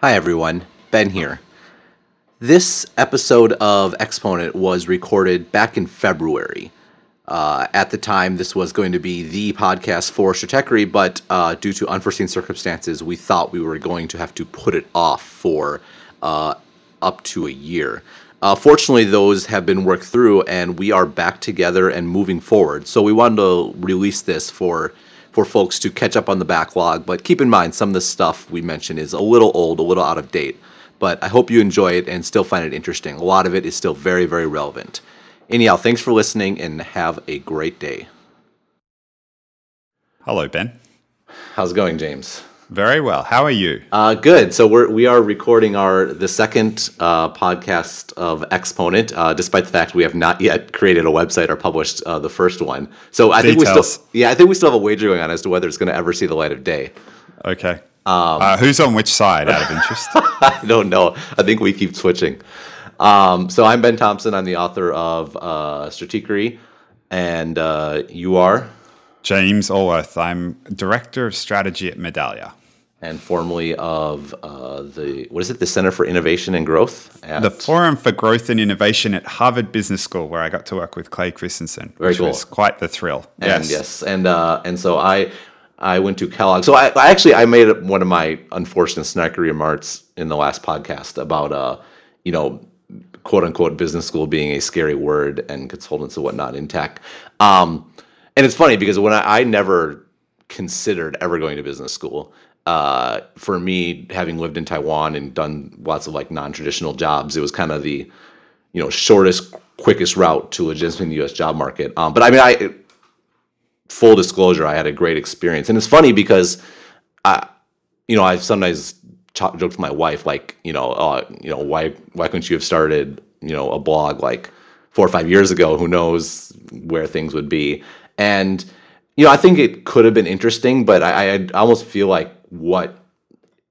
Hi, everyone. Ben here. This episode of Exponent was recorded back in February. Uh, at the time, this was going to be the podcast for Stratechery, but uh, due to unforeseen circumstances, we thought we were going to have to put it off for uh, up to a year. Uh, fortunately, those have been worked through, and we are back together and moving forward. So we wanted to release this for for folks to catch up on the backlog. But keep in mind, some of the stuff we mentioned is a little old, a little out of date. But I hope you enjoy it and still find it interesting. A lot of it is still very, very relevant. Anyhow, thanks for listening and have a great day. Hello, Ben. How's it going, James? Very well. How are you? Uh, good. So we're we are recording our the second uh, podcast of Exponent, uh, despite the fact we have not yet created a website or published uh, the first one. So I think we still yeah I think we still have a wager going on as to whether it's going to ever see the light of day. Okay. uh, who's on which side, out of interest? I don't know. I think we keep switching. Um, so I'm Ben Thompson. I'm the author of uh, Stratechery, and uh, you are, James Allworth. I'm director of strategy at Medallia. And formerly of uh, the what is it? The Center for Innovation and Growth. The Forum for Growth and Innovation at Harvard Business School, where I got to work with Clay Christensen, Very which cool. was quite the thrill. and yes, and uh, and so I I went to Kellogg. So I, I actually I made one of my unfortunate snarky remarks in the last podcast about uh you know quote unquote business school being a scary word and consultants and whatnot in tech. Um, and it's funny because when I, I never considered ever going to business school. Uh, for me, having lived in Taiwan and done lots of like non-traditional jobs, it was kind of the you know shortest, quickest route to legitimately in the U.S. job market. Um, but I mean, I full disclosure, I had a great experience, and it's funny because I, you know, I sometimes talk, joke with my wife, like, you know, uh, you know, why why couldn't you have started, you know, a blog like four or five years ago? Who knows where things would be? And you know, I think it could have been interesting, but I, I almost feel like what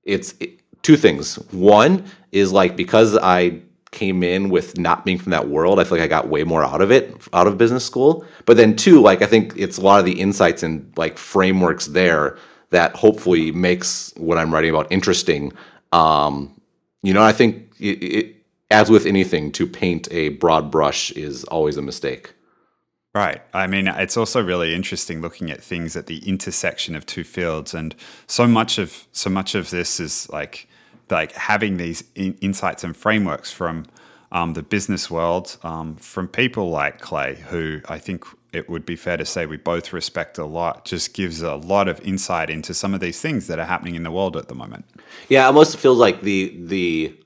it's it, two things. One is like because I came in with not being from that world, I feel like I got way more out of it out of business school. But then two, like I think it's a lot of the insights and like frameworks there that hopefully makes what I'm writing about interesting. Um, you know, I think it, it, as with anything, to paint a broad brush is always a mistake. Right. I mean, it's also really interesting looking at things at the intersection of two fields, and so much of so much of this is like like having these in- insights and frameworks from um, the business world, um, from people like Clay, who I think it would be fair to say we both respect a lot. Just gives a lot of insight into some of these things that are happening in the world at the moment. Yeah, it almost feels like the the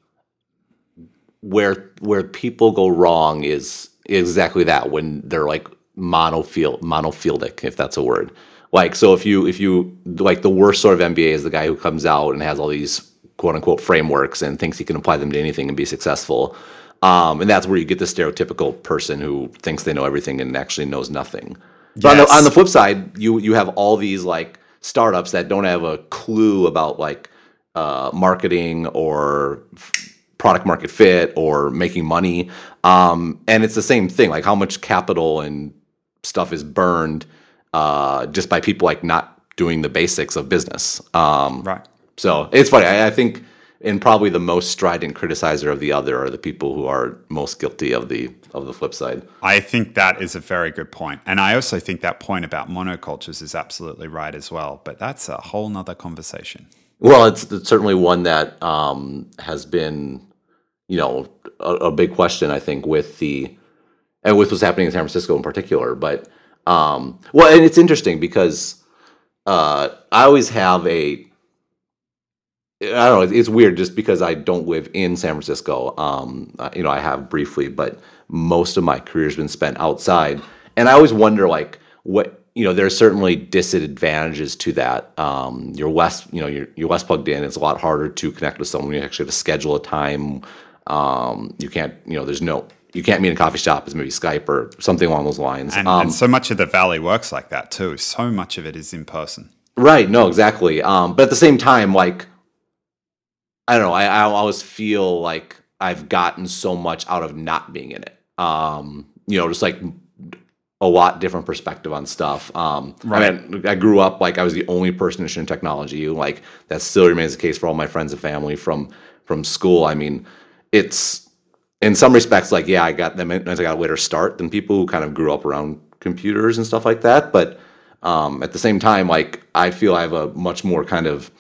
where where people go wrong is exactly that when they're like monofield monofieldic, if that's a word. Like so if you if you like the worst sort of MBA is the guy who comes out and has all these quote unquote frameworks and thinks he can apply them to anything and be successful. Um, and that's where you get the stereotypical person who thinks they know everything and actually knows nothing. But on, the, on the flip side, you you have all these like startups that don't have a clue about like uh, marketing or f- product market fit or making money. Um, and it's the same thing, like how much capital and stuff is burned uh, just by people like not doing the basics of business. Um, Right. so it's funny. I, I think, and probably the most strident criticizer of the other are the people who are most guilty of the of the flip side. I think that is a very good point. And I also think that point about monocultures is absolutely right as well. But that's a whole nother conversation. Well, it's, it's certainly one that um, has been, you know, a, a big question. I think with the and with what's happening in San Francisco in particular. But um, well, and it's interesting because uh, I always have a. I don't know. It's, weird just because I don't live in San Francisco. Um, you know, I have briefly, but most of my career has been spent outside, and I always wonder, like, what you know. There's certainly disadvantages to that. Um, you're less, you know, you're, you're less plugged in. It's a lot harder to connect with someone. You actually have to schedule a time. Um, you can't, you know, there's no, you can't meet in a coffee shop. It's maybe Skype or something along those lines. And, um, and so much of the valley works like that too. So much of it is in person. Right. No, exactly. Um, but at the same time, like, I don't know. I, I always feel like I've gotten so much out of not being in it. Um, you know, just like a lot different perspective on stuff. Um, right. I mean, I grew up like I was the only person interested in technology. Like that still remains the case for all my friends and family from from school. I mean, it's in some respects like yeah, I got them. As I got a later start than people who kind of grew up around computers and stuff like that. But um, at the same time, like I feel I have a much more kind of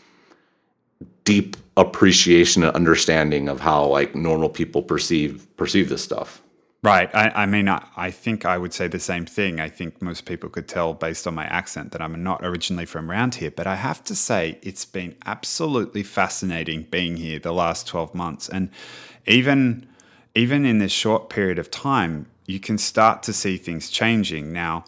deep appreciation and understanding of how like normal people perceive perceive this stuff. Right. I, I mean, I, I, think I would say the same thing. I think most people could tell based on my accent that I'm not originally from around here. But I have to say, it's been absolutely fascinating being here the last 12 months. And even, even in this short period of time, you can start to see things changing. Now,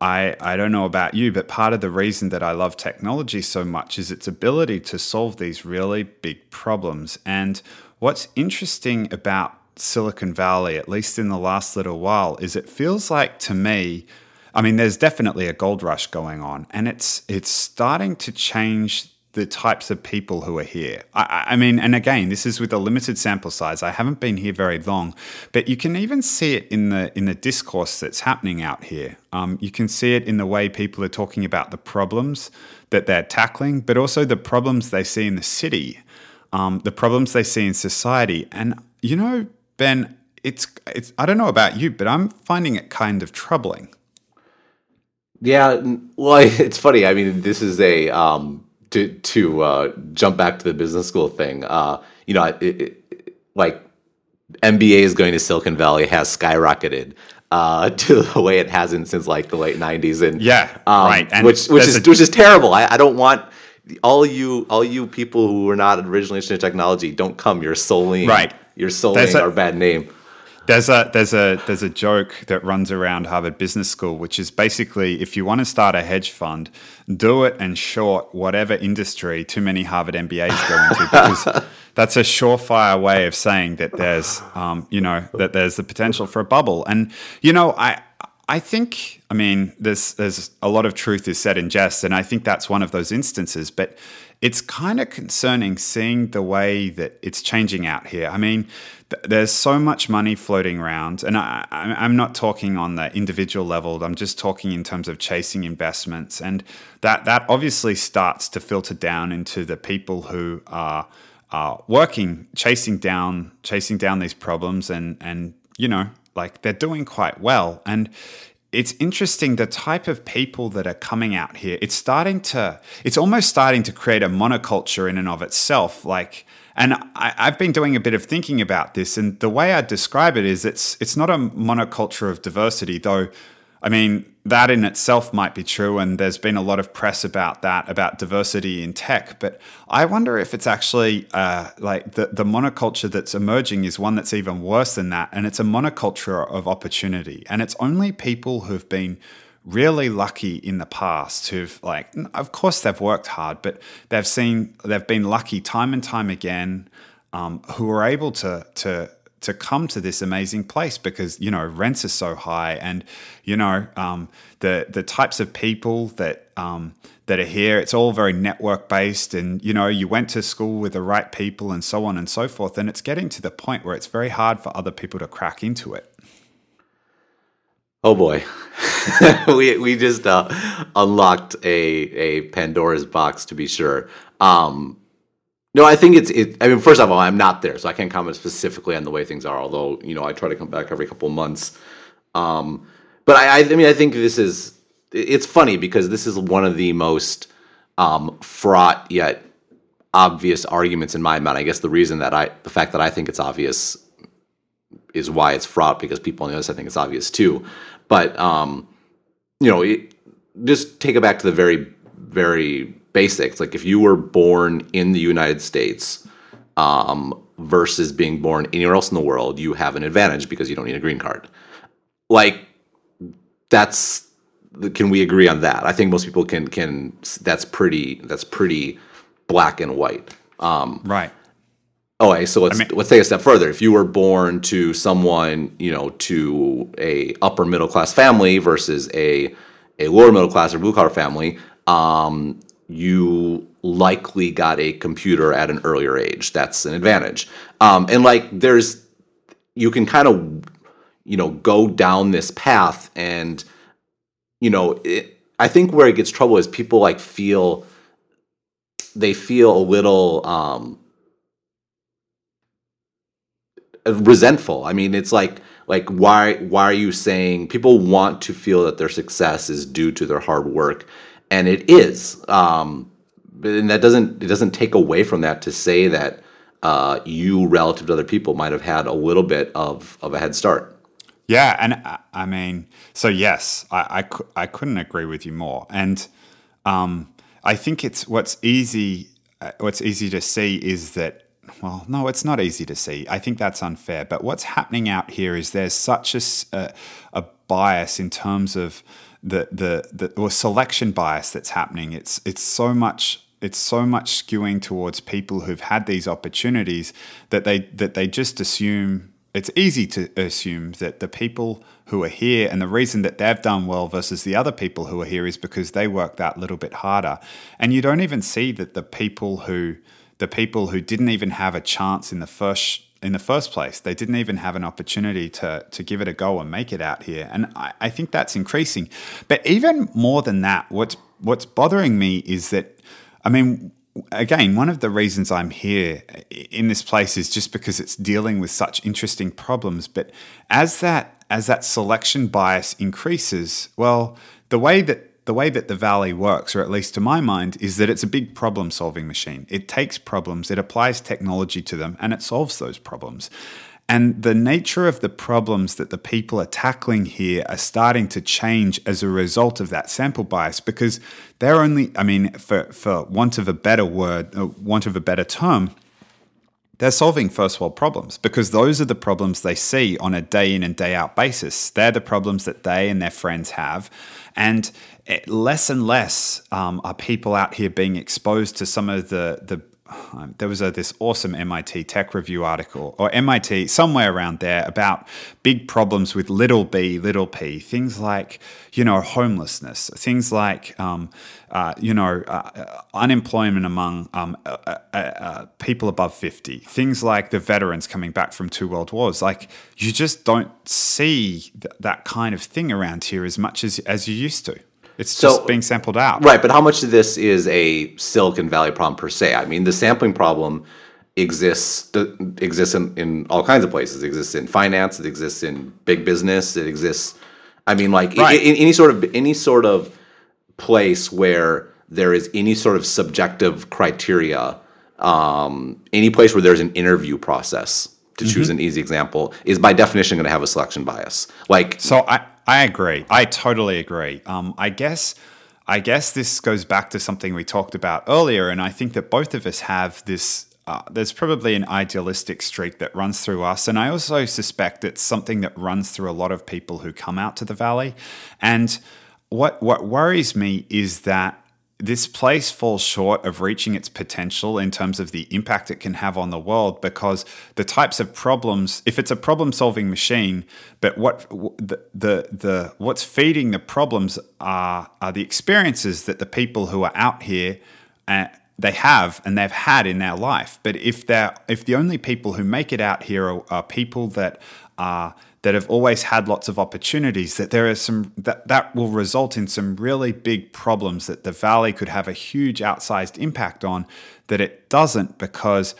I, I don't know about you, but part of the reason that I love technology so much is its ability to solve these really big problems. And what's interesting about Silicon Valley, at least in the last little while, is it feels like to me, I mean, there's definitely a gold rush going on, and it's it's starting to change the types of people who are here. I, I, mean, and again, this is with a limited sample size. I haven't been here very long, but you can even see it in the in the discourse that's happening out here. Um, you can see it in the way people are talking about the problems that they're tackling, but also the problems they see in the city, um, the problems they see in society, and you know, Ben, it's it's I don't know about you, but I'm finding it kind of troubling. Yeah, well, it's funny. I mean, this is a um, to to uh, jump back to the business school thing. Uh, you know, it, it, like MBA is going to Silicon Valley has skyrocketed uh, to the way it hasn't since like the late '90s, and yeah, um, right, and which which is a, which is terrible. I, I don't want all you all you people who were not originally interested in technology don't come. You're solely right you're sullying our bad name. There's a there's a there's a joke that runs around Harvard Business School, which is basically if you want to start a hedge fund, do it and short whatever industry too many Harvard MBAs go into, because that's a surefire way of saying that there's um, you know that there's the potential for a bubble. And you know, I I think I mean there's there's a lot of truth is said in jest, and I think that's one of those instances. But it's kind of concerning seeing the way that it's changing out here. I mean, there's so much money floating around, and I, am not talking on the individual level. I'm just talking in terms of chasing investments, and that that obviously starts to filter down into the people who are are working, chasing down, chasing down these problems, and and you know, like they're doing quite well, and it's interesting the type of people that are coming out here. It's starting to, it's almost starting to create a monoculture in and of itself. Like, and I, have been doing a bit of thinking about this, and the way I describe it is it's it's not a monoculture of diversity, though I mean, that in itself might be true, and there's been a lot of press about that, about diversity in tech. But I wonder if it's actually uh, like the, the monoculture that's emerging is one that's even worse than that. And it's a monoculture of opportunity. And it's only people who've been really lucky in the past who've like of course they've worked hard but they've seen they've been lucky time and time again um, who are able to to to come to this amazing place because you know rents are so high and you know um, the the types of people that um, that are here it's all very network based and you know you went to school with the right people and so on and so forth and it's getting to the point where it's very hard for other people to crack into it oh boy we we just uh, unlocked a a pandora's box to be sure um, no, I think it's. It, I mean, first of all, I'm not there, so I can't comment specifically on the way things are. Although you know, I try to come back every couple months. Um, but I, I mean, I think this is. It's funny because this is one of the most um, fraught yet obvious arguments in my mind. I guess the reason that I, the fact that I think it's obvious, is why it's fraught because people on the other side think it's obvious too. But um, you know, it, just take it back to the very, very basics. Like if you were born in the United States um, versus being born anywhere else in the world, you have an advantage because you don't need a green card. Like that's can we agree on that? I think most people can can that's pretty that's pretty black and white. Um, right. Okay, so let's I mean, let's take a step further. If you were born to someone, you know, to a upper middle class family versus a a lower middle class or blue collar family, um, you likely got a computer at an earlier age. That's an advantage. Um, and like there's, you can kind of, you know, go down this path and you know, it, I think where it gets trouble is people like feel they feel a little um, resentful. I mean, it's like like why why are you saying people want to feel that their success is due to their hard work, and it is. Um, and that doesn't it doesn't take away from that to say that uh, you relative to other people might have had a little bit of of a head start. Yeah, and I, I mean, so yes, I, I, I couldn't agree with you more. And um, I think it's what's easy uh, what's easy to see is that well, no, it's not easy to see. I think that's unfair. But what's happening out here is there's such a a bias in terms of the the the or selection bias that's happening. It's it's so much it's so much skewing towards people who've had these opportunities that they that they just assume it's easy to assume that the people who are here and the reason that they've done well versus the other people who are here is because they worked that little bit harder and you don't even see that the people who the people who didn't even have a chance in the first in the first place. They didn't even have an opportunity to to give it a go and make it out here. And I, I think that's increasing. But even more than that what's what's bothering me is that I mean, again, one of the reasons I'm here in this place is just because it's dealing with such interesting problems. But as that as that selection bias increases, well, the way that the way that the valley works, or at least to my mind, is that it's a big problem solving machine. It takes problems, it applies technology to them, and it solves those problems. And the nature of the problems that the people are tackling here are starting to change as a result of that sample bias because they're only, I mean, for, for want of a better word, uh, want of a better term, they're solving first world problems because those are the problems they see on a day in and day out basis. They're the problems that they and their friends have. And less and less um, are people out here being exposed to some of the, the um, there was a, this awesome MIT Tech Review article, or MIT, somewhere around there, about big problems with little b, little p, things like, you know, homelessness, things like, um, uh, you know, uh, unemployment among um, uh, uh, uh people above 50, things like the veterans coming back from two world wars. Like, you just don't see th- that kind of thing around here as much as, as you used to. It's So- just being sampled out. Right, but how much of this is a Silicon Valley problem per se? I mean, the sampling problem exists exists in, in all kinds of places. It exists in finance. It exists in big business. It exists. I mean, like Right. in, in any sort of any sort of place where there is any sort of subjective criteria, um, any place where there's an interview process. To choose Mm-hmm. an easy example, is by definition going to have a selection bias. Like So I, I agree. I totally agree. Um, I guess I guess this goes back to something we talked about earlier, and I think that both of us have this. Uh, there's probably an idealistic streak that runs through us, and I also suspect it's something that runs through a lot of people who come out to the valley. And what what worries me is that this place falls short of reaching its potential in terms of the impact it can have on the world because the types of problems if it's a problem solving machine but what the, the the what's feeding the problems are are the experiences that the people who are out here uh, they have and they've had in their life. But if they're if the only people who make it out here are, are people that are that have always had lots of opportunities that there is some that that will result in some really big problems that the valley could have a huge outsized impact on that it doesn't because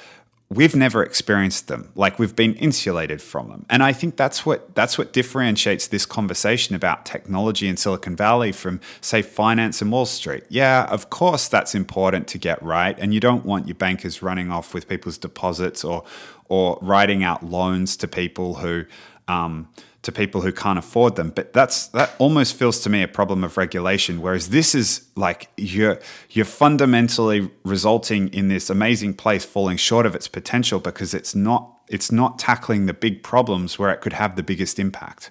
we've never experienced them. Like we've been insulated from them. And i think that's what that's what differentiates this conversation about technology in silicon valley from say finance and wall street. Yeah of course that's important to get right and you don't want your bankers running off with people's deposits or or writing out loans to people who um, to people who can't afford them. But that's that almost feels to me a problem of regulation. Whereas this is like you're you're fundamentally resulting in this amazing place falling short of its potential because it's not it's not tackling the big problems where it could have the biggest impact.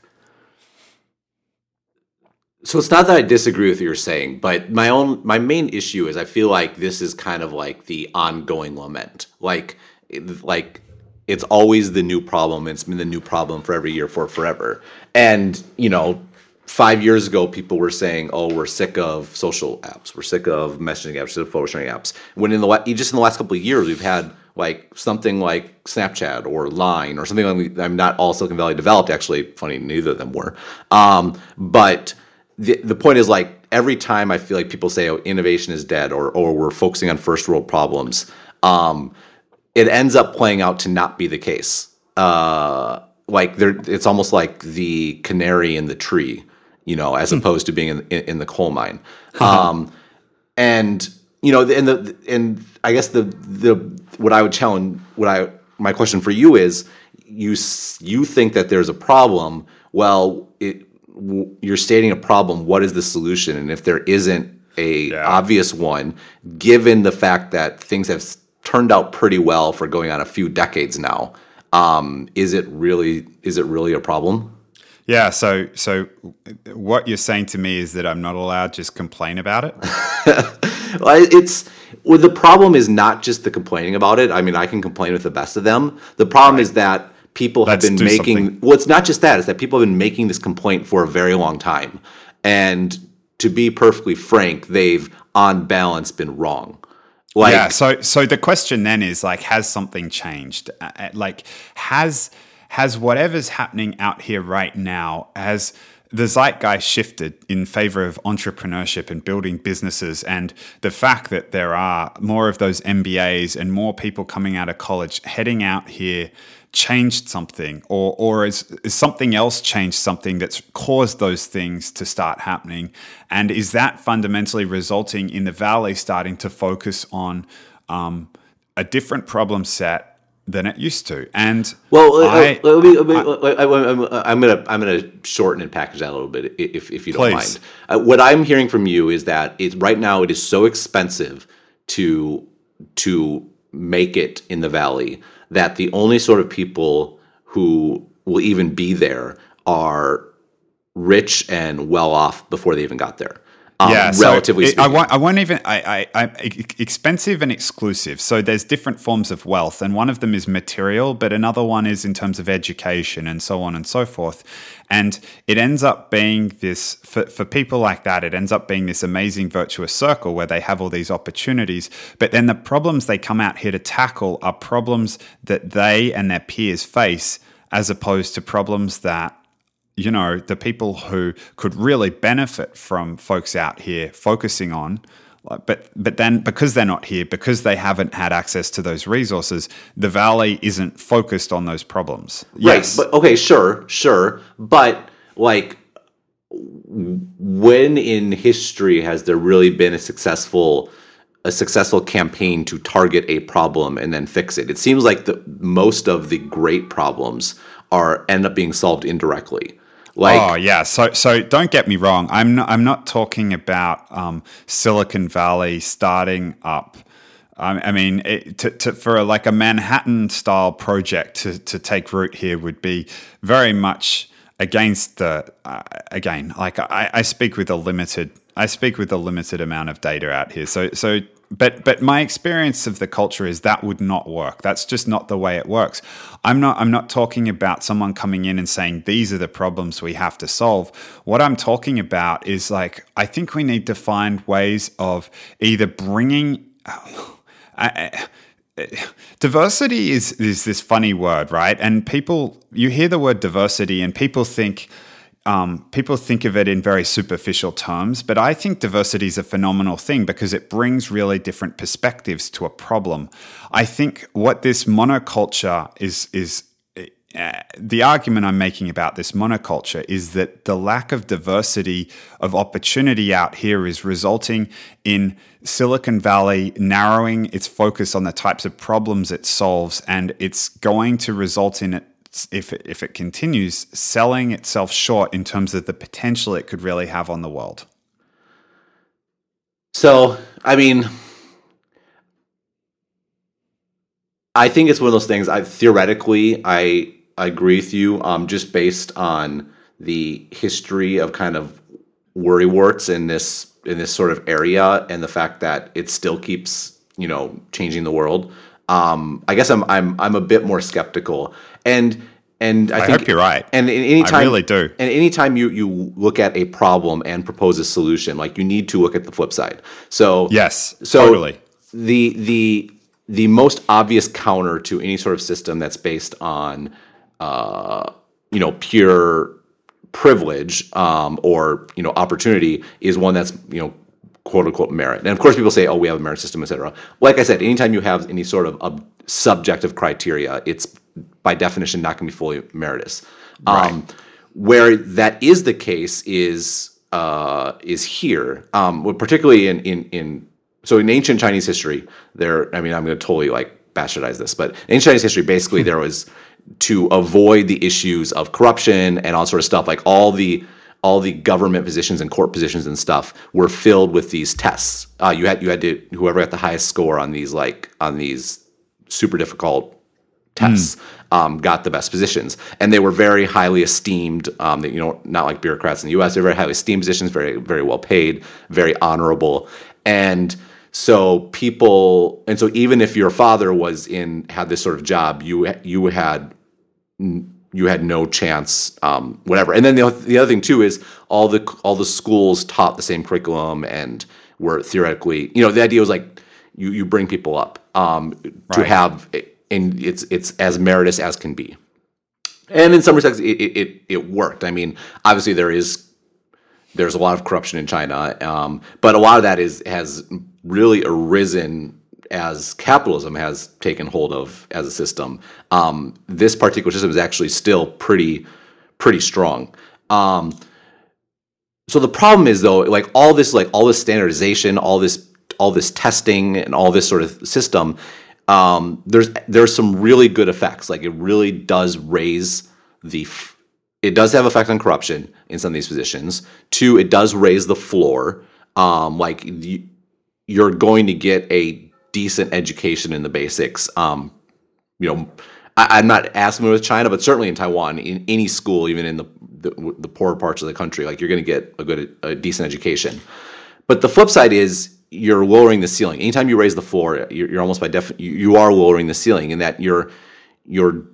So it's not that I disagree with what you're saying, but my own my main issue is I feel like this is kind of like the ongoing lament. Like like it's always the new problem. It's been the new problem for every year for forever. And, you know, 5 years ago people were saying, "Oh, we're sick of social apps. We're sick of messaging apps, sick of photo sharing apps." When in the just in the last couple of years we've had like something like Snapchat or Line or something like I'm not all Silicon Valley developed actually. Funny, neither of them were. Um, but the the point is like every time I feel like people say, "Oh, innovation is dead," or or we're focusing on first world problems, um, it ends up playing out to not be the case. Uh, like there, it's almost like the canary in the tree, you know, as opposed to being in, in, in the coal mine. Um, and you know, and the and I guess the the what I would challenge, what I my question for you is, you you think that there's a problem. Well, it w- you're stating a problem. What is the solution? And if there isn't a obvious one, given the fact that things have turned out pretty well for going on a few decades now, um, is it really is it really a problem? Yeah, so so what you're saying to me is that I'm not allowed to just complain about it. Well, It's well, the problem is not just the complaining about it. I mean, I can complain with the best of them. The problem is that people Let's have been making. something. Well, it's not just that; it's that people have been making this complaint for a very long time. And to be perfectly frank, they've on balance been wrong. Like, yeah. So so the question then is like, has something changed? Uh, uh, Like, has has whatever's happening out here right now has the zeitgeist shifted in favor of entrepreneurship and building businesses and the fact that there are more of those MBAs and more people coming out of college heading out here changed something or or is, is something else changed something that's caused those things to start happening and is that fundamentally resulting in the valley starting to focus on um, a different problem set than it used to and Well, I- let me, let me, I, am I'm gonna I'm gonna shorten and package that a little bit, if if you don't Please. mind. Uh, what I'm hearing from you is that it's right now it is so expensive to to make it in the valley that the only sort of people who will even be there are rich and well off before they even got there. Um, yeah, so relatively it- I won't. I won't even. I, I, I, expensive and exclusive. So there's different forms of wealth, and one of them is material, but another one is in terms of education and so on and so forth. And it ends up being this for for people like that. It ends up being this amazing virtuous circle where they have all these opportunities, but then the problems they come out here to tackle are problems that they and their peers face, as opposed to problems that you know, the people who could really benefit from folks out here focusing on. But but then because they're not here, because they haven't had access to those resources, the valley isn't focused on those problems. Yes, Right. But okay, sure, sure. But like when in history has there really been a successful a successful campaign to target a problem and then fix it? It seems like the most of the great problems are end up being solved indirectly. Like oh yeah, so so don't get me wrong. I'm not I'm not talking about um, Silicon Valley starting up. I I mean, it, to, to, for like a Manhattan style project to, to take root here would be very much against the uh, again. Like I, I speak with a limited I speak with a limited amount of data out here. So so but but my experience of the culture is that would not work. That's just not the way it works. I'm not I'm not talking about someone coming in and saying these are the problems we have to solve. What I'm talking about is like I think we need to find ways of either bringing I, I, diversity is is this funny word, right? And people you hear the word diversity and people think um, people think of it in very superficial terms, but I think diversity is a phenomenal thing because it brings really different perspectives to a problem. I think what this monoculture is is uh, the argument I'm making about this monoculture is that the lack of diversity of opportunity out here is resulting in Silicon Valley narrowing its focus on the types of problems it solves, and it's going to result in it if it, if it continues selling itself short in terms of the potential it could really have on the world. So, I mean, I think it's one of those things. I theoretically, I, I agree with you. Um, just based on the history of kind of worrywarts in this in this sort of area, and the fact that it still keeps you know changing the world. Um, I guess I'm I'm I'm a bit more skeptical, and and I, I think hope you're right. And in any I really do. And anytime you you look at a problem and propose a solution, like you need to look at the flip side. So Yes, so totally. the the the most obvious counter to any sort of system that's based on uh, you know pure privilege um, or you know opportunity is one that's you know quote unquote merit. And of course, people say, "Oh, we have a merit system, etc." Like I said, anytime you have any sort of subjective criteria, it's by definition not going to be fully meritorious. Um, where that is the case is uh, is here, um, particularly in in in so in ancient Chinese history, there. I mean, I'm going to totally like bastardize this, but in ancient Chinese history, basically there was to avoid the issues of corruption and all sort of stuff, like all the all the government positions and court positions and stuff were filled with these tests. Uh, you had you had to whoever got the highest score on these like on these super difficult tests um, got the best positions, and they were very highly esteemed. Um, you know, not like bureaucrats in the U.S. They're very highly esteemed positions, very very well paid, very honorable, and so people, and so even if your father was in had this sort of job, you you had you had no chance, um, whatever. And then the, the other thing too is all the all the schools taught the same curriculum and were theoretically, you know, the idea was like you you bring people up um, to Right. have, and it's it's as meritorious as can be. And in some respects, it, it, it, worked. I mean, obviously there is there's a lot of corruption in China, um, but a lot of that is has really arisen as capitalism has taken hold of as a system. Um, this particular system is actually still pretty pretty strong. Um, so the problem is though, like all this, like all this standardization, all this, all this testing, and all this sort of system. Um, there's there's some really good effects. Like it really does raise the. f- It does have effect on corruption in some of these positions. Two, it does raise the floor. Um, like you, you're going to get a decent education in the basics. Um, you know, I, I'm not as familiar with China, but certainly in Taiwan, in any school, even in the the, the poorer parts of the country, like you're going to get a good, a decent education. But the flip side is you're lowering the ceiling. Anytime you raise the floor, you're, you're almost by def you, are lowering the ceiling, in that you're you're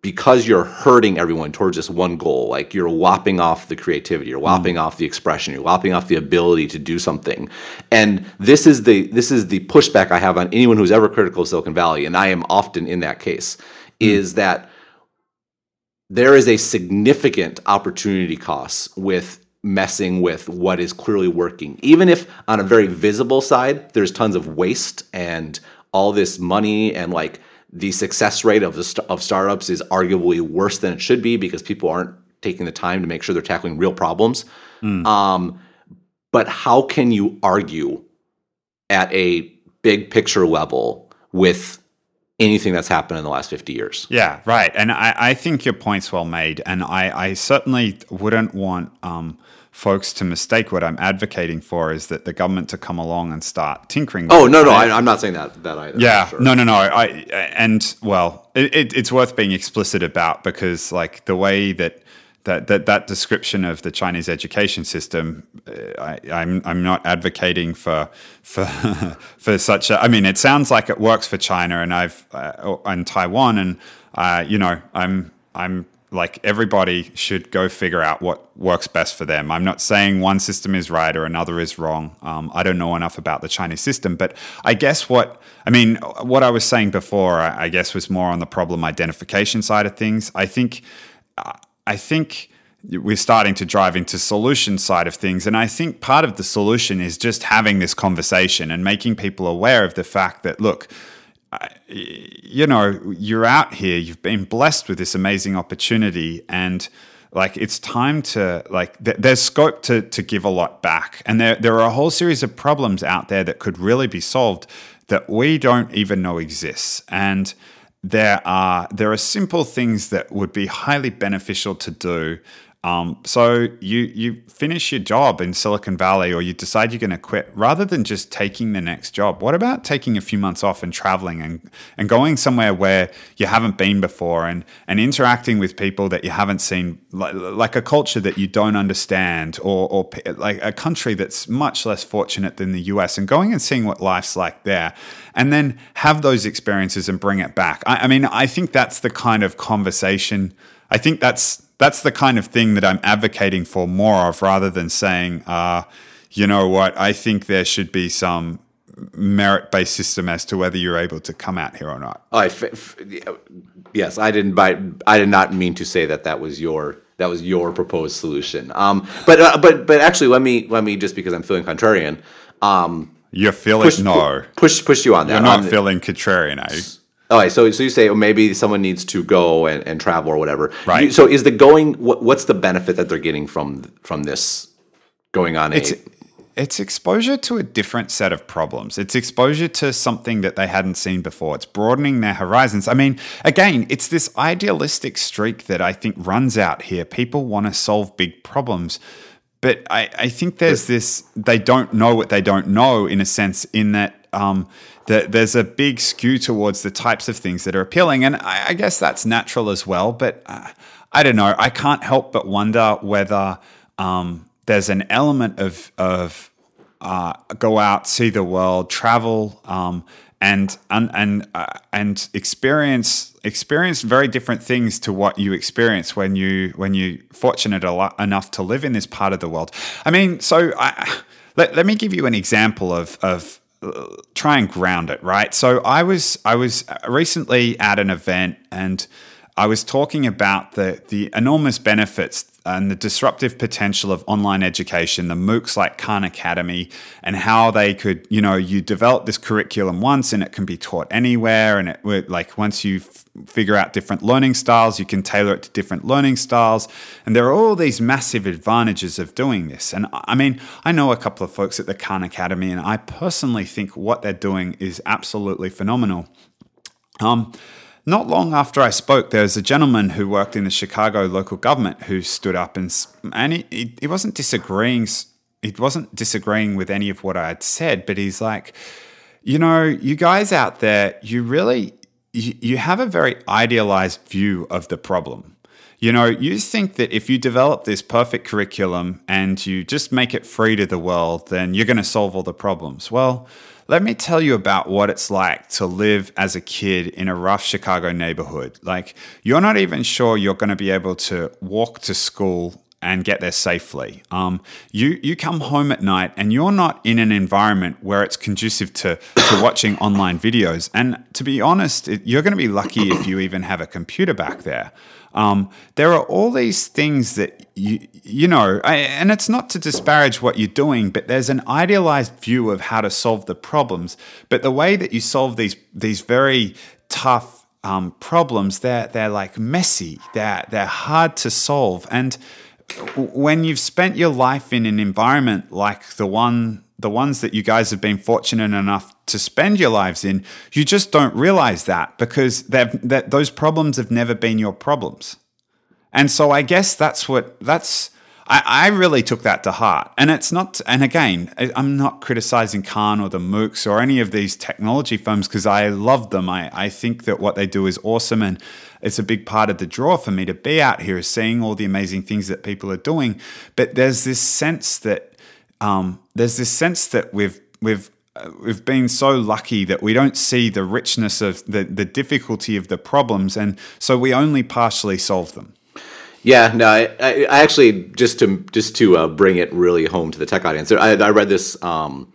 because you're hurting everyone towards this one goal. Like you're lopping off the creativity, you're mm-hmm. lopping off the expression, you're lopping off the ability to do something. And this is the this is the pushback I have on anyone who's ever critical of Silicon Valley, and I am often in that case, mm-hmm. is that there is a significant opportunity cost with messing with what is clearly working. Even if on a very visible side, there's tons of waste and all this money and like the success rate of the st- of startups is arguably worse than it should be because people aren't taking the time to make sure they're tackling real problems. Um, but how can you argue at a big picture level with anything that's happened in the last 50 years? Yeah, right. And I, I think your point's well made. And I, I certainly wouldn't want um, folks to mistake what I'm advocating for is that the government to come along and start tinkering. with Oh no, no, I- I'm not saying that that either. yeah, Sure. no, no, no. I and well, it, it, it's worth being explicit about because like the way that that that, that description of the Chinese education system, uh, I, I'm I'm not advocating for for for such. a I mean, it sounds like it works for China and I've uh, and Taiwan, and uh, you know, I'm I'm like everybody should go figure out what works best for them. I'm not saying one system is right or another is wrong. Um, I don't know enough about the Chinese system, but I guess what I mean, what I was saying before, I, I guess, was more on the problem identification side of things. I think, I think we're starting to drive into solution side of things, and I think part of the solution is just having this conversation and making people aware of the fact that look you know, you're out here, you've been blessed with this amazing opportunity, and like it's time to like th- there's scope to to give a lot back, and there there are a whole series of problems out there that could really be solved that we don't even know exists, and there are there are simple things that would be highly beneficial to do. Um, so you you finish your job in Silicon Valley, or you decide you're going to quit, rather than just taking the next job. What about taking a few months off and traveling and and going somewhere where you haven't been before, and and interacting with people that you haven't seen, like, like a culture that you don't understand, or or like a country that's much less fortunate than the U.S. and going and seeing what life's like there, and then have those experiences and bring it back. I, I mean, I think that's the kind of conversation. I think that's that's the kind of thing that I'm advocating for more of, rather than saying, uh, you know what, I think there should be some merit-based system as to whether you're able to come out here or not. I f- f- yes, I didn't. By, I did not mean to say that that was your that was your proposed solution. Um, but uh, but but actually, let me let me just because I'm feeling contrarian. Um, You're feeling push, no. push push you on that. You're not On the- feeling contrarian, are you? All right, so so you say oh, maybe someone needs to go and, and travel or whatever. Right. You- so is the going what, what's the benefit that they're getting from from this going on? It's it's exposure to a different set of problems. It's exposure to something that they hadn't seen before. It's broadening their horizons. I mean, again, it's this idealistic streak that I think runs out here. People want to solve big problems. But I, I think there's this, they don't know what they don't know in a sense, in that um, that there's a big skew towards the types of things that are appealing. And I, I guess that's natural as well. But uh, I don't know. I can't help but wonder whether um, there's an element of, of uh, go out, see the world, travel, um, and and and, uh, and experience experience very different things to what you experience when you when you fortunate enough to live in this part of the world. I mean, so I, let let me give you an example of of try and ground it right. So I was I was recently at an event and. I was talking about the the enormous benefits and the disruptive potential of online education, the MOOCs like Khan Academy, and how they could, you know, you develop this curriculum once and it can be taught anywhere. And it like once you figure out different learning styles, you can tailor it to different learning styles. And there are all these massive advantages of doing this. And I mean, I know a couple of folks at the Khan Academy, and I personally think what they're doing is absolutely phenomenal. Um, not long after I spoke, there was a gentleman who worked in the Chicago local government who stood up and and he, he, he wasn't disagreeing. He wasn't disagreeing with any of what I had said, but he's like, you know, you guys out there, you really you, have a very idealized view of the problem. You know, you think that if you develop this perfect curriculum and you just make it free to the world, then you're going to solve all the problems. Well, let me tell you about what it's like to live as a kid in a rough Chicago neighborhood. Like, you're not even sure you're going to be able to walk to school and get there safely. Um, you you come home at night and you're not in an environment where it's conducive to to watching online videos. And to be honest, it, you're going to be lucky if you even have a computer back there. Um, there are all these things that you you know, I, and it's not to disparage what you're doing, but there's an idealized view of how to solve the problems. But the way that you solve these these very tough um, problems, they're they're like messy. They're they're hard to solve, and when you've spent your life in an environment like the one the ones that you guys have been fortunate enough to spend your lives in you just don't realize that because that those problems have never been your problems. And so i guess that's what that's I, I really took that to heart. And it's not and again i'm not criticizing khan or the moocs or any of these technology firms because i love them. I, I think that what they do is awesome and it's a big part of the draw for me to be out here is seeing all the amazing things that people are doing but there's this sense that um, there's this sense that we've we've uh, we've been so lucky that we don't see the richness of the the difficulty of the problems, and so we only partially solve them. Yeah, no, I, I actually just to just to uh, bring it really home to the tech audience. I, I read this um,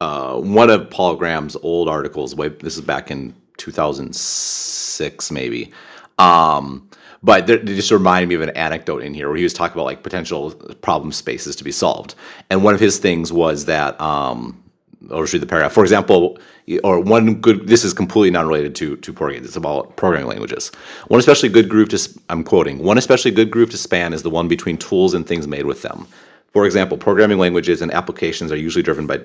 uh, one of Paul Graham's old articles. Way this is back in 2006, maybe. Um, but it just reminded me of an anecdote in here where he was talking about like potential problem spaces to be solved, and one of his things was that. Um, I'll just read the paragraph. For example, or one good. This is completely not related to to programming. It's about programming languages. One especially good groove to. I'm quoting. One especially good groove to span is the one between tools and things made with them. For example, programming languages and applications are usually driven by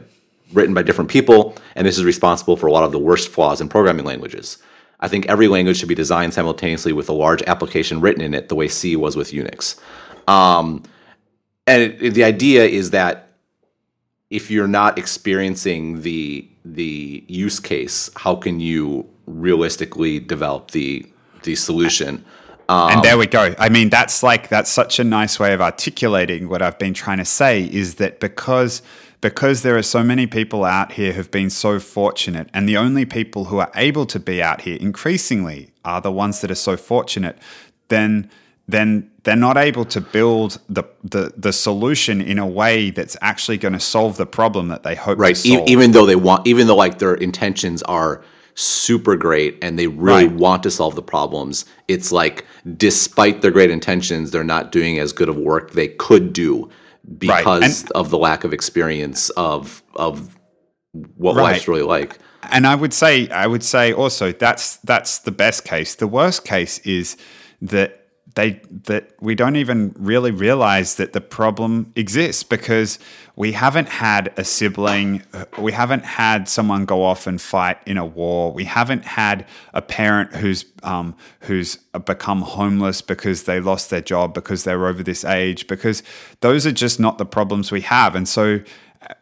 written by different people, and this is responsible for a lot of the worst flaws in programming languages. I think every language should be designed simultaneously with a large application written in it, the way C was with Unix. Um, and it, it- the idea is that if you're not experiencing the the use case, how can you realistically develop the the solution? and there we go. I mean, that's like that's such a nice way of articulating what I've been trying to say is that because because there are so many people out here who've been so fortunate, and the only people who are able to be out here increasingly are the ones that are so fortunate, then then they're not able to build the the, the solution in a way that's actually going to solve the problem that they hope Right. to E- even though they want, even though like their intentions are super great and they really Right. want to solve the problems. It's like, despite their great intentions, they're not doing as good of work they could do because of the lack of experience of of what Right. life's really like. and I would say I would say also that's that's the best case. The worst case is that they that we don't even really realize that the problem exists because we haven't had a sibling, we haven't had someone go off and fight in a war, we haven't had a parent who's um, who's become homeless because they lost their job because they're over this age because those are just not the problems we have, and so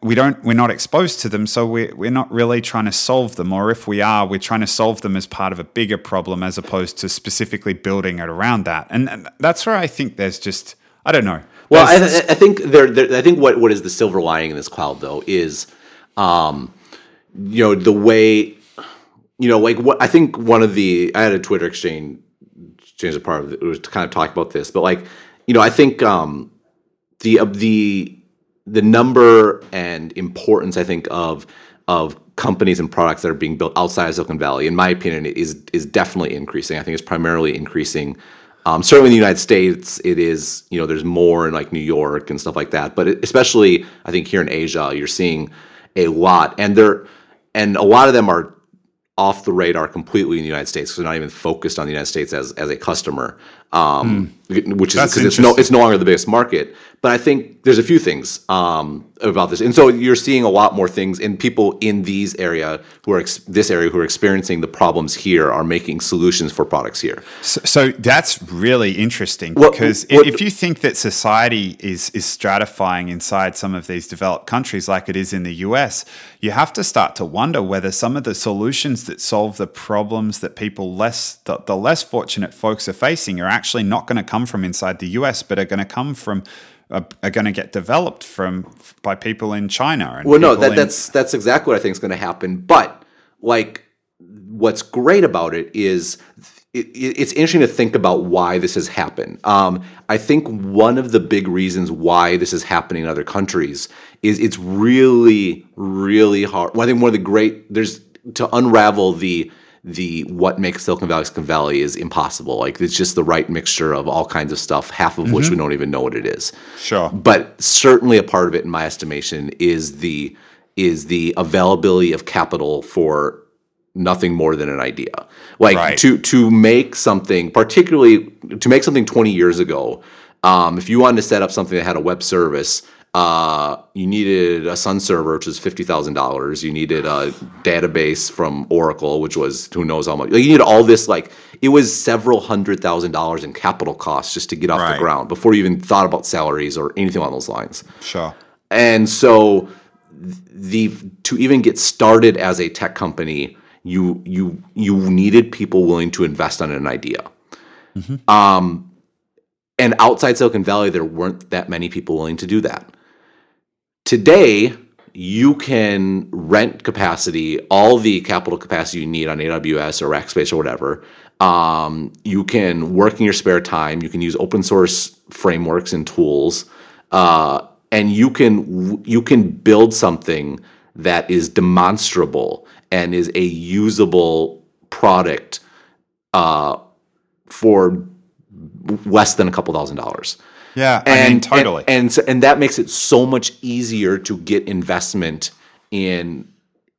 we don't we're not exposed to them so we're, we're not really trying to solve them or if we are we're trying to solve them as part of a bigger problem as opposed to specifically building it around that and, and that's where i think there's just i don't know Well, I, There's- I think there, there. I think what, what is the silver lining in this cloud though is, um, you know, the way, you know, like what I think one of the I had a Twitter exchange exchange a part of it was to kind of talk about this, but like, you know, I think um, the of the the number and importance I think of of companies and products that are being built outside of Silicon Valley, in my opinion, is is definitely increasing. I think it's primarily increasing. Um, certainly in the United States, it is you know there's more in like New York and stuff like that. But especially I think here in Asia, you're seeing a lot, and they're and a lot of them are off the radar completely in the United States because they're not even focused on the United States as as a customer, um, which is because it's no it's no longer the biggest market. But I think there's a few things um, about this, and so you're seeing a lot more things, and people in these area who are ex- this area who are experiencing the problems here are making solutions for products here. So, so that's really interesting What- because what- if you think that society is is stratifying inside some of these developed countries like it is in the US, you have to start to wonder whether some of the solutions that solve the problems that people less the, the less fortunate folks are facing are actually not going to come from inside the US, but are going to come from uh, are going to get developed from by people in China. And Well, no, that, in- that's that's exactly what I think is going to happen. But like, what's great about it is it- it's interesting to think about why this has happened. Um, I think one of the big reasons why this is happening in other countries is it's really, really hard. Well, I think one of the great there's to unravel the the what makes Silicon Valley Silicon Valley is impossible. Like it's just the right mixture of all kinds of stuff, half of which we don't even know what it is sure. but certainly a part of it in my estimation is the is the availability of capital for nothing more than an idea like Right. to to make something particularly to make something 20 years ago um, if you wanted to set up something that had a web service uh, you needed a sun server which was $50000 you needed a database from oracle which was who knows how much like, you needed all this like it was several hundred thousand dollars in capital costs just to get off Right. the ground before you even thought about salaries or anything along those lines. Sure. And so the to even get started as a tech company, you you you needed people willing to invest on an idea. Um, and outside Silicon Valley, there weren't that many people willing to do that. Today, you can rent capacity, all the capital capacity you need on AWS or Rackspace or whatever. Um, you can work in your spare time. You can use open source frameworks and tools, uh, and you can you can build something that is demonstrable and is a usable product uh, for less than a couple thousand dollars Yeah. I mean, totally. and and, so- and that makes it so much easier to get investment in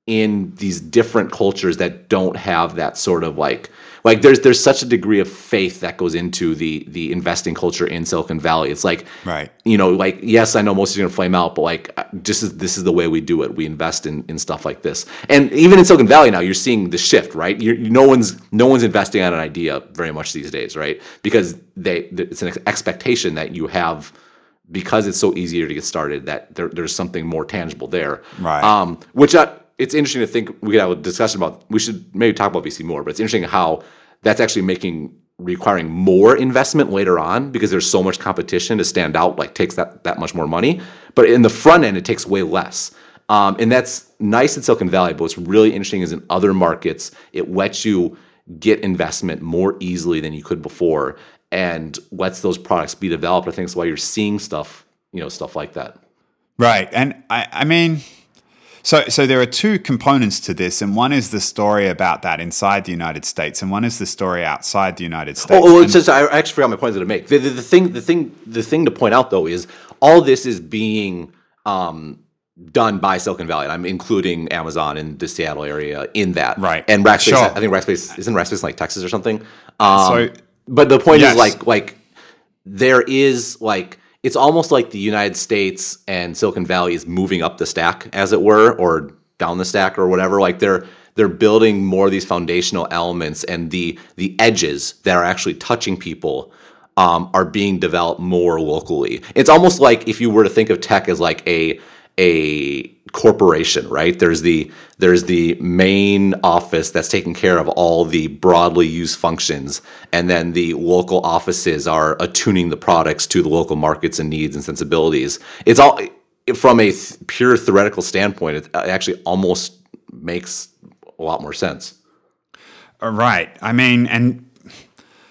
in these different cultures that don't have that sort of like like there's there's such a degree of faith that goes into the the investing culture in Silicon Valley. It's like Right. you know, like yes, I know most of you are gonna flame out, but like uh, this is this is the way we do it. We invest in in stuff like this, and even in Silicon Valley now, you're seeing the shift, right? You're, no one's no one's investing on an idea very much these days, right? Because they it's an expectation that you have because it's so easier to get started that there, there's something more tangible there. Right. Um, which I, it's interesting to think we could have a discussion about. We should maybe talk about VC more, but it's interesting how that's actually making requiring more investment later on because there's so much competition to stand out. Like takes that that much more money, but in the front end it takes way less. Um, and that's nice in Silicon Valley, but what's really interesting is in other markets, it lets you get investment more easily than you could before and lets those products be developed. I think that's why you're seeing stuff, you know, stuff like that. Right. And I, I mean, So, so there are two components to this, and one is the story about that inside the United States, and one is the story outside the United States. Oh, oh it's just, I actually forgot my point to make. The, the, the thing, the thing, the thing to point out though is all this is being um, done by Silicon Valley. And I'm including Amazon in the Seattle area in that. Right. And Rackspace, Sure. I think Rackspace isn't Rackspace in, like Texas or something. Um, So- but the point Yes. is like like there is like it's almost like the United States and Silicon Valley is moving up the stack, as it were, or down the stack or whatever. Like they're they're building more of these foundational elements and the the edges that are actually touching people um, are being developed more locally. It's almost like if you were to think of tech as like a a corporation, right? There's the there's the main office that's taking care of all the broadly used functions, and then the local offices are attuning the products to the local markets and needs and sensibilities. It's all from a th- pure theoretical standpoint. It actually almost makes a lot more sense. Uh, Right. I mean, and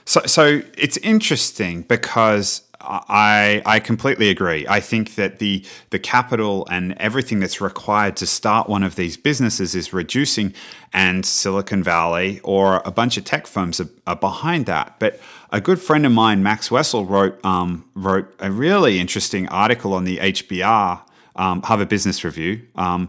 so so it's interesting because I I completely agree. I think that the the capital and everything that's required to start one of these businesses is reducing, and Silicon Valley or a bunch of tech firms are, are behind that. But a good friend of mine, Max Wessel, wrote um, wrote a really interesting article on the HBR um, Harvard Business Review, um,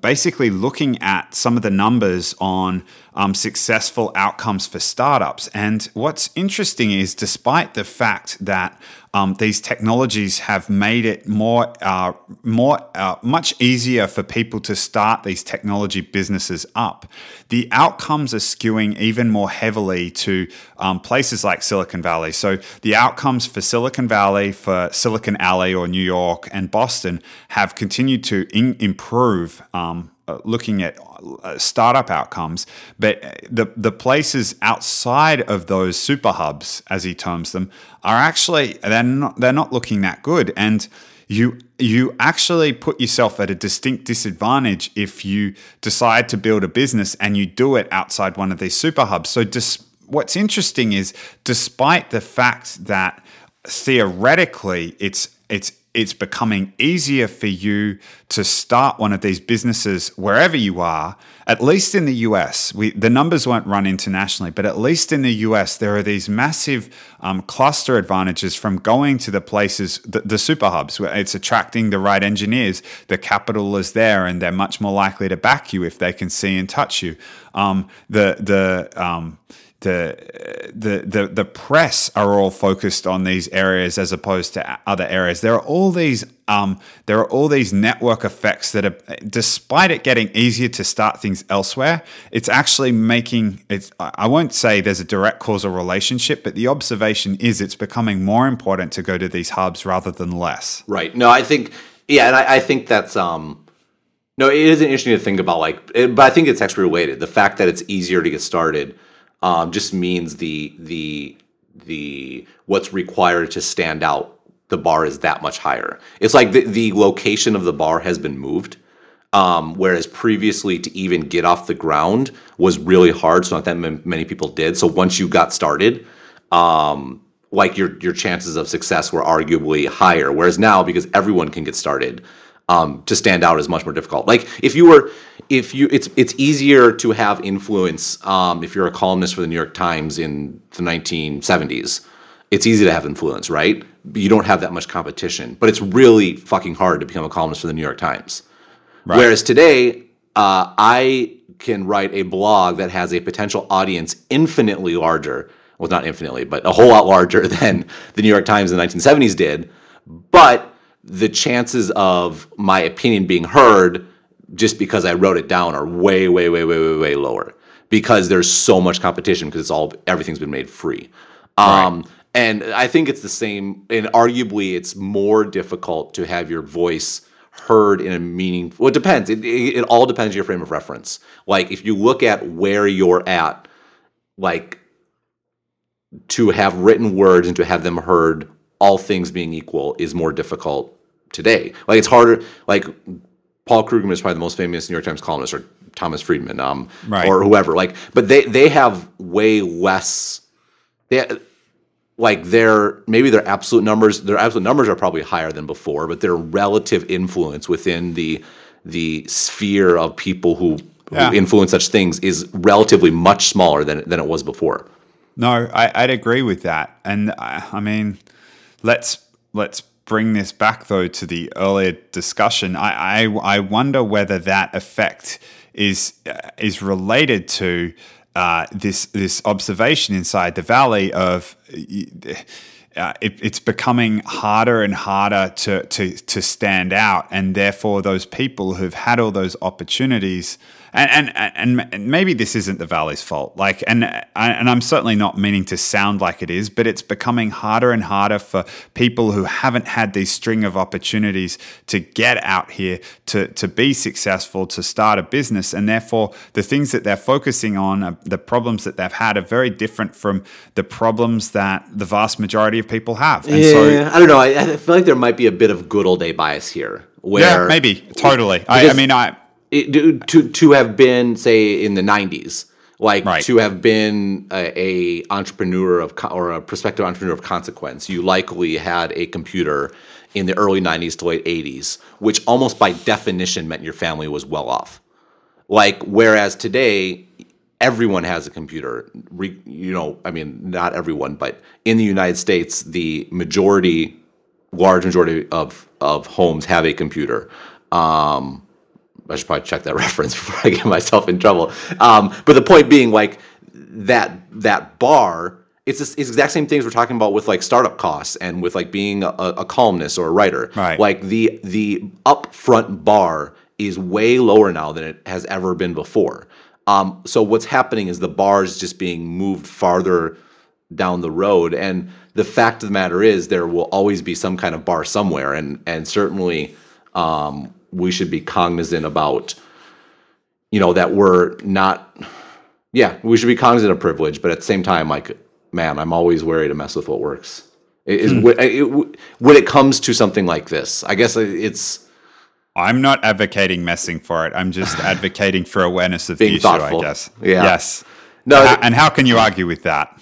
basically looking at some of the numbers on um, successful outcomes for startups. And what's interesting is, despite the fact that um, these technologies have made it more, uh, more, uh, much easier for people to start these technology businesses up, the outcomes are skewing even more heavily to um, places like Silicon Valley. So the outcomes for Silicon Valley, for Silicon Alley or New York and Boston have continued to in- improve. Um, uh, looking at uh, startup outcomes, but the the places outside of those super hubs, as he terms them, are actually they're not they're not looking that good, and you you actually put yourself at a distinct disadvantage if you decide to build a business and you do it outside one of these super hubs. So, dis- what's interesting is, despite the fact that theoretically it's it's it's becoming easier for you to start one of these businesses wherever you are. At least in the US, we, the numbers won't run internationally, but at least in the US, there are these massive um, cluster advantages from going to the places, the, the super hubs, where it's attracting the right engineers. The capital is there, and they're much more likely to back you if they can see and touch you. Um, the the um, the, the the the press are all focused on these areas as opposed to other areas. There are all these um, there are all these network effects that are, despite it getting easier to start things elsewhere, it's actually making it's. I won't say there's a direct causal relationship, but the observation is it's becoming more important to go to these hubs rather than less. Right. No, I think yeah, and I, I think that's um no, it is interesting to think about like but I think it's actually related. The fact that it's easier to get started um just means the the the what's required to stand out the bar is that much higher. It's like the, the location of the bar has been moved. Um, whereas previously to even get off the ground was really hard, so not that ma- many people did. So once you got started, um, like your your chances of success were arguably higher. Whereas now, because everyone can get started, um, to stand out is much more difficult. Like if you were, if you, it's it's easier to have influence um, if you're a columnist for the New York Times in the 1970s. It's easy to have influence, right? You don't have that much competition, but it's really fucking hard to become a columnist for the New York Times. Whereas today, uh, I can write a blog that has a potential audience infinitely larger. Well, not infinitely, but a whole lot larger than the New York Times in the 1970s did. But the chances of my opinion being heard just because I wrote it down are way, way, way, way, way, way lower because there's so much competition because it's all everything's been made free. Um, And I think it's the same, and arguably it's more difficult to have your voice heard in a meaningful. Well, it depends. It, it, it all depends on your frame of reference. Like if you look at where you're at, like to have written words and to have them heard, all things being equal, is more difficult today. Like it's harder. Like Paul Krugman is probably the most famous New York Times columnist, or Thomas Friedman, um, Right. or whoever. Like, but they they have way less. They like their maybe their absolute numbers. Their absolute numbers are probably higher than before, but their relative influence within the the sphere of people who, Yeah. who influence such things is relatively much smaller than than it was before. No, I, I'd agree with that. And I, I mean, let's let's bring this back though to the earlier discussion. I I, I wonder whether that effect is uh, is related to uh, this this observation inside the valley of. Uh, it, it's becoming harder and harder to, to to stand out, and therefore those people who've had all those opportunities, and and and maybe this isn't the valley's fault. Like, and and I'm certainly not meaning to sound like it is, but it's becoming harder and harder for people who haven't had these string of opportunities to get out here to to be successful, to start a business, and therefore the things that they're focusing on, uh, the problems that they've had, are very different from the problems that the vast majority of people have. And yeah, I don't know. I, I feel like there might be a bit of good old day bias here. Where yeah, maybe totally. I, I mean, I it, to to have been say in the 90s like Right. to have been a, a entrepreneur of or a prospective entrepreneur of consequence you likely had a computer in the early 90s to late 80s which almost by definition meant your family was well off. Like whereas today everyone has a computer. Re, you know i mean not everyone but in the united states the majority large majority of of homes have a computer. Um I should probably check that reference before I get myself in trouble. Um, but the point being, like that that bar, it's this, it's the exact same things we're talking about with like startup costs and with like being a, a columnist or a writer. Right. Like the the upfront bar is way lower now than it has ever been before. Um, so what's happening is the bar is just being moved farther down the road, and the fact of the matter is there will always be some kind of bar somewhere, and and certainly um, we should be cognizant about you know that we're not yeah we should be cognizant of privilege but at the same time like man i'm always wary to mess with what works It is hmm. when, it, when it comes to something like this i guess it's I'm not advocating messing for it. I'm just advocating for awareness of Being the issue, thoughtful. I guess. Yeah. Yes. No, And how- and how can you argue with that?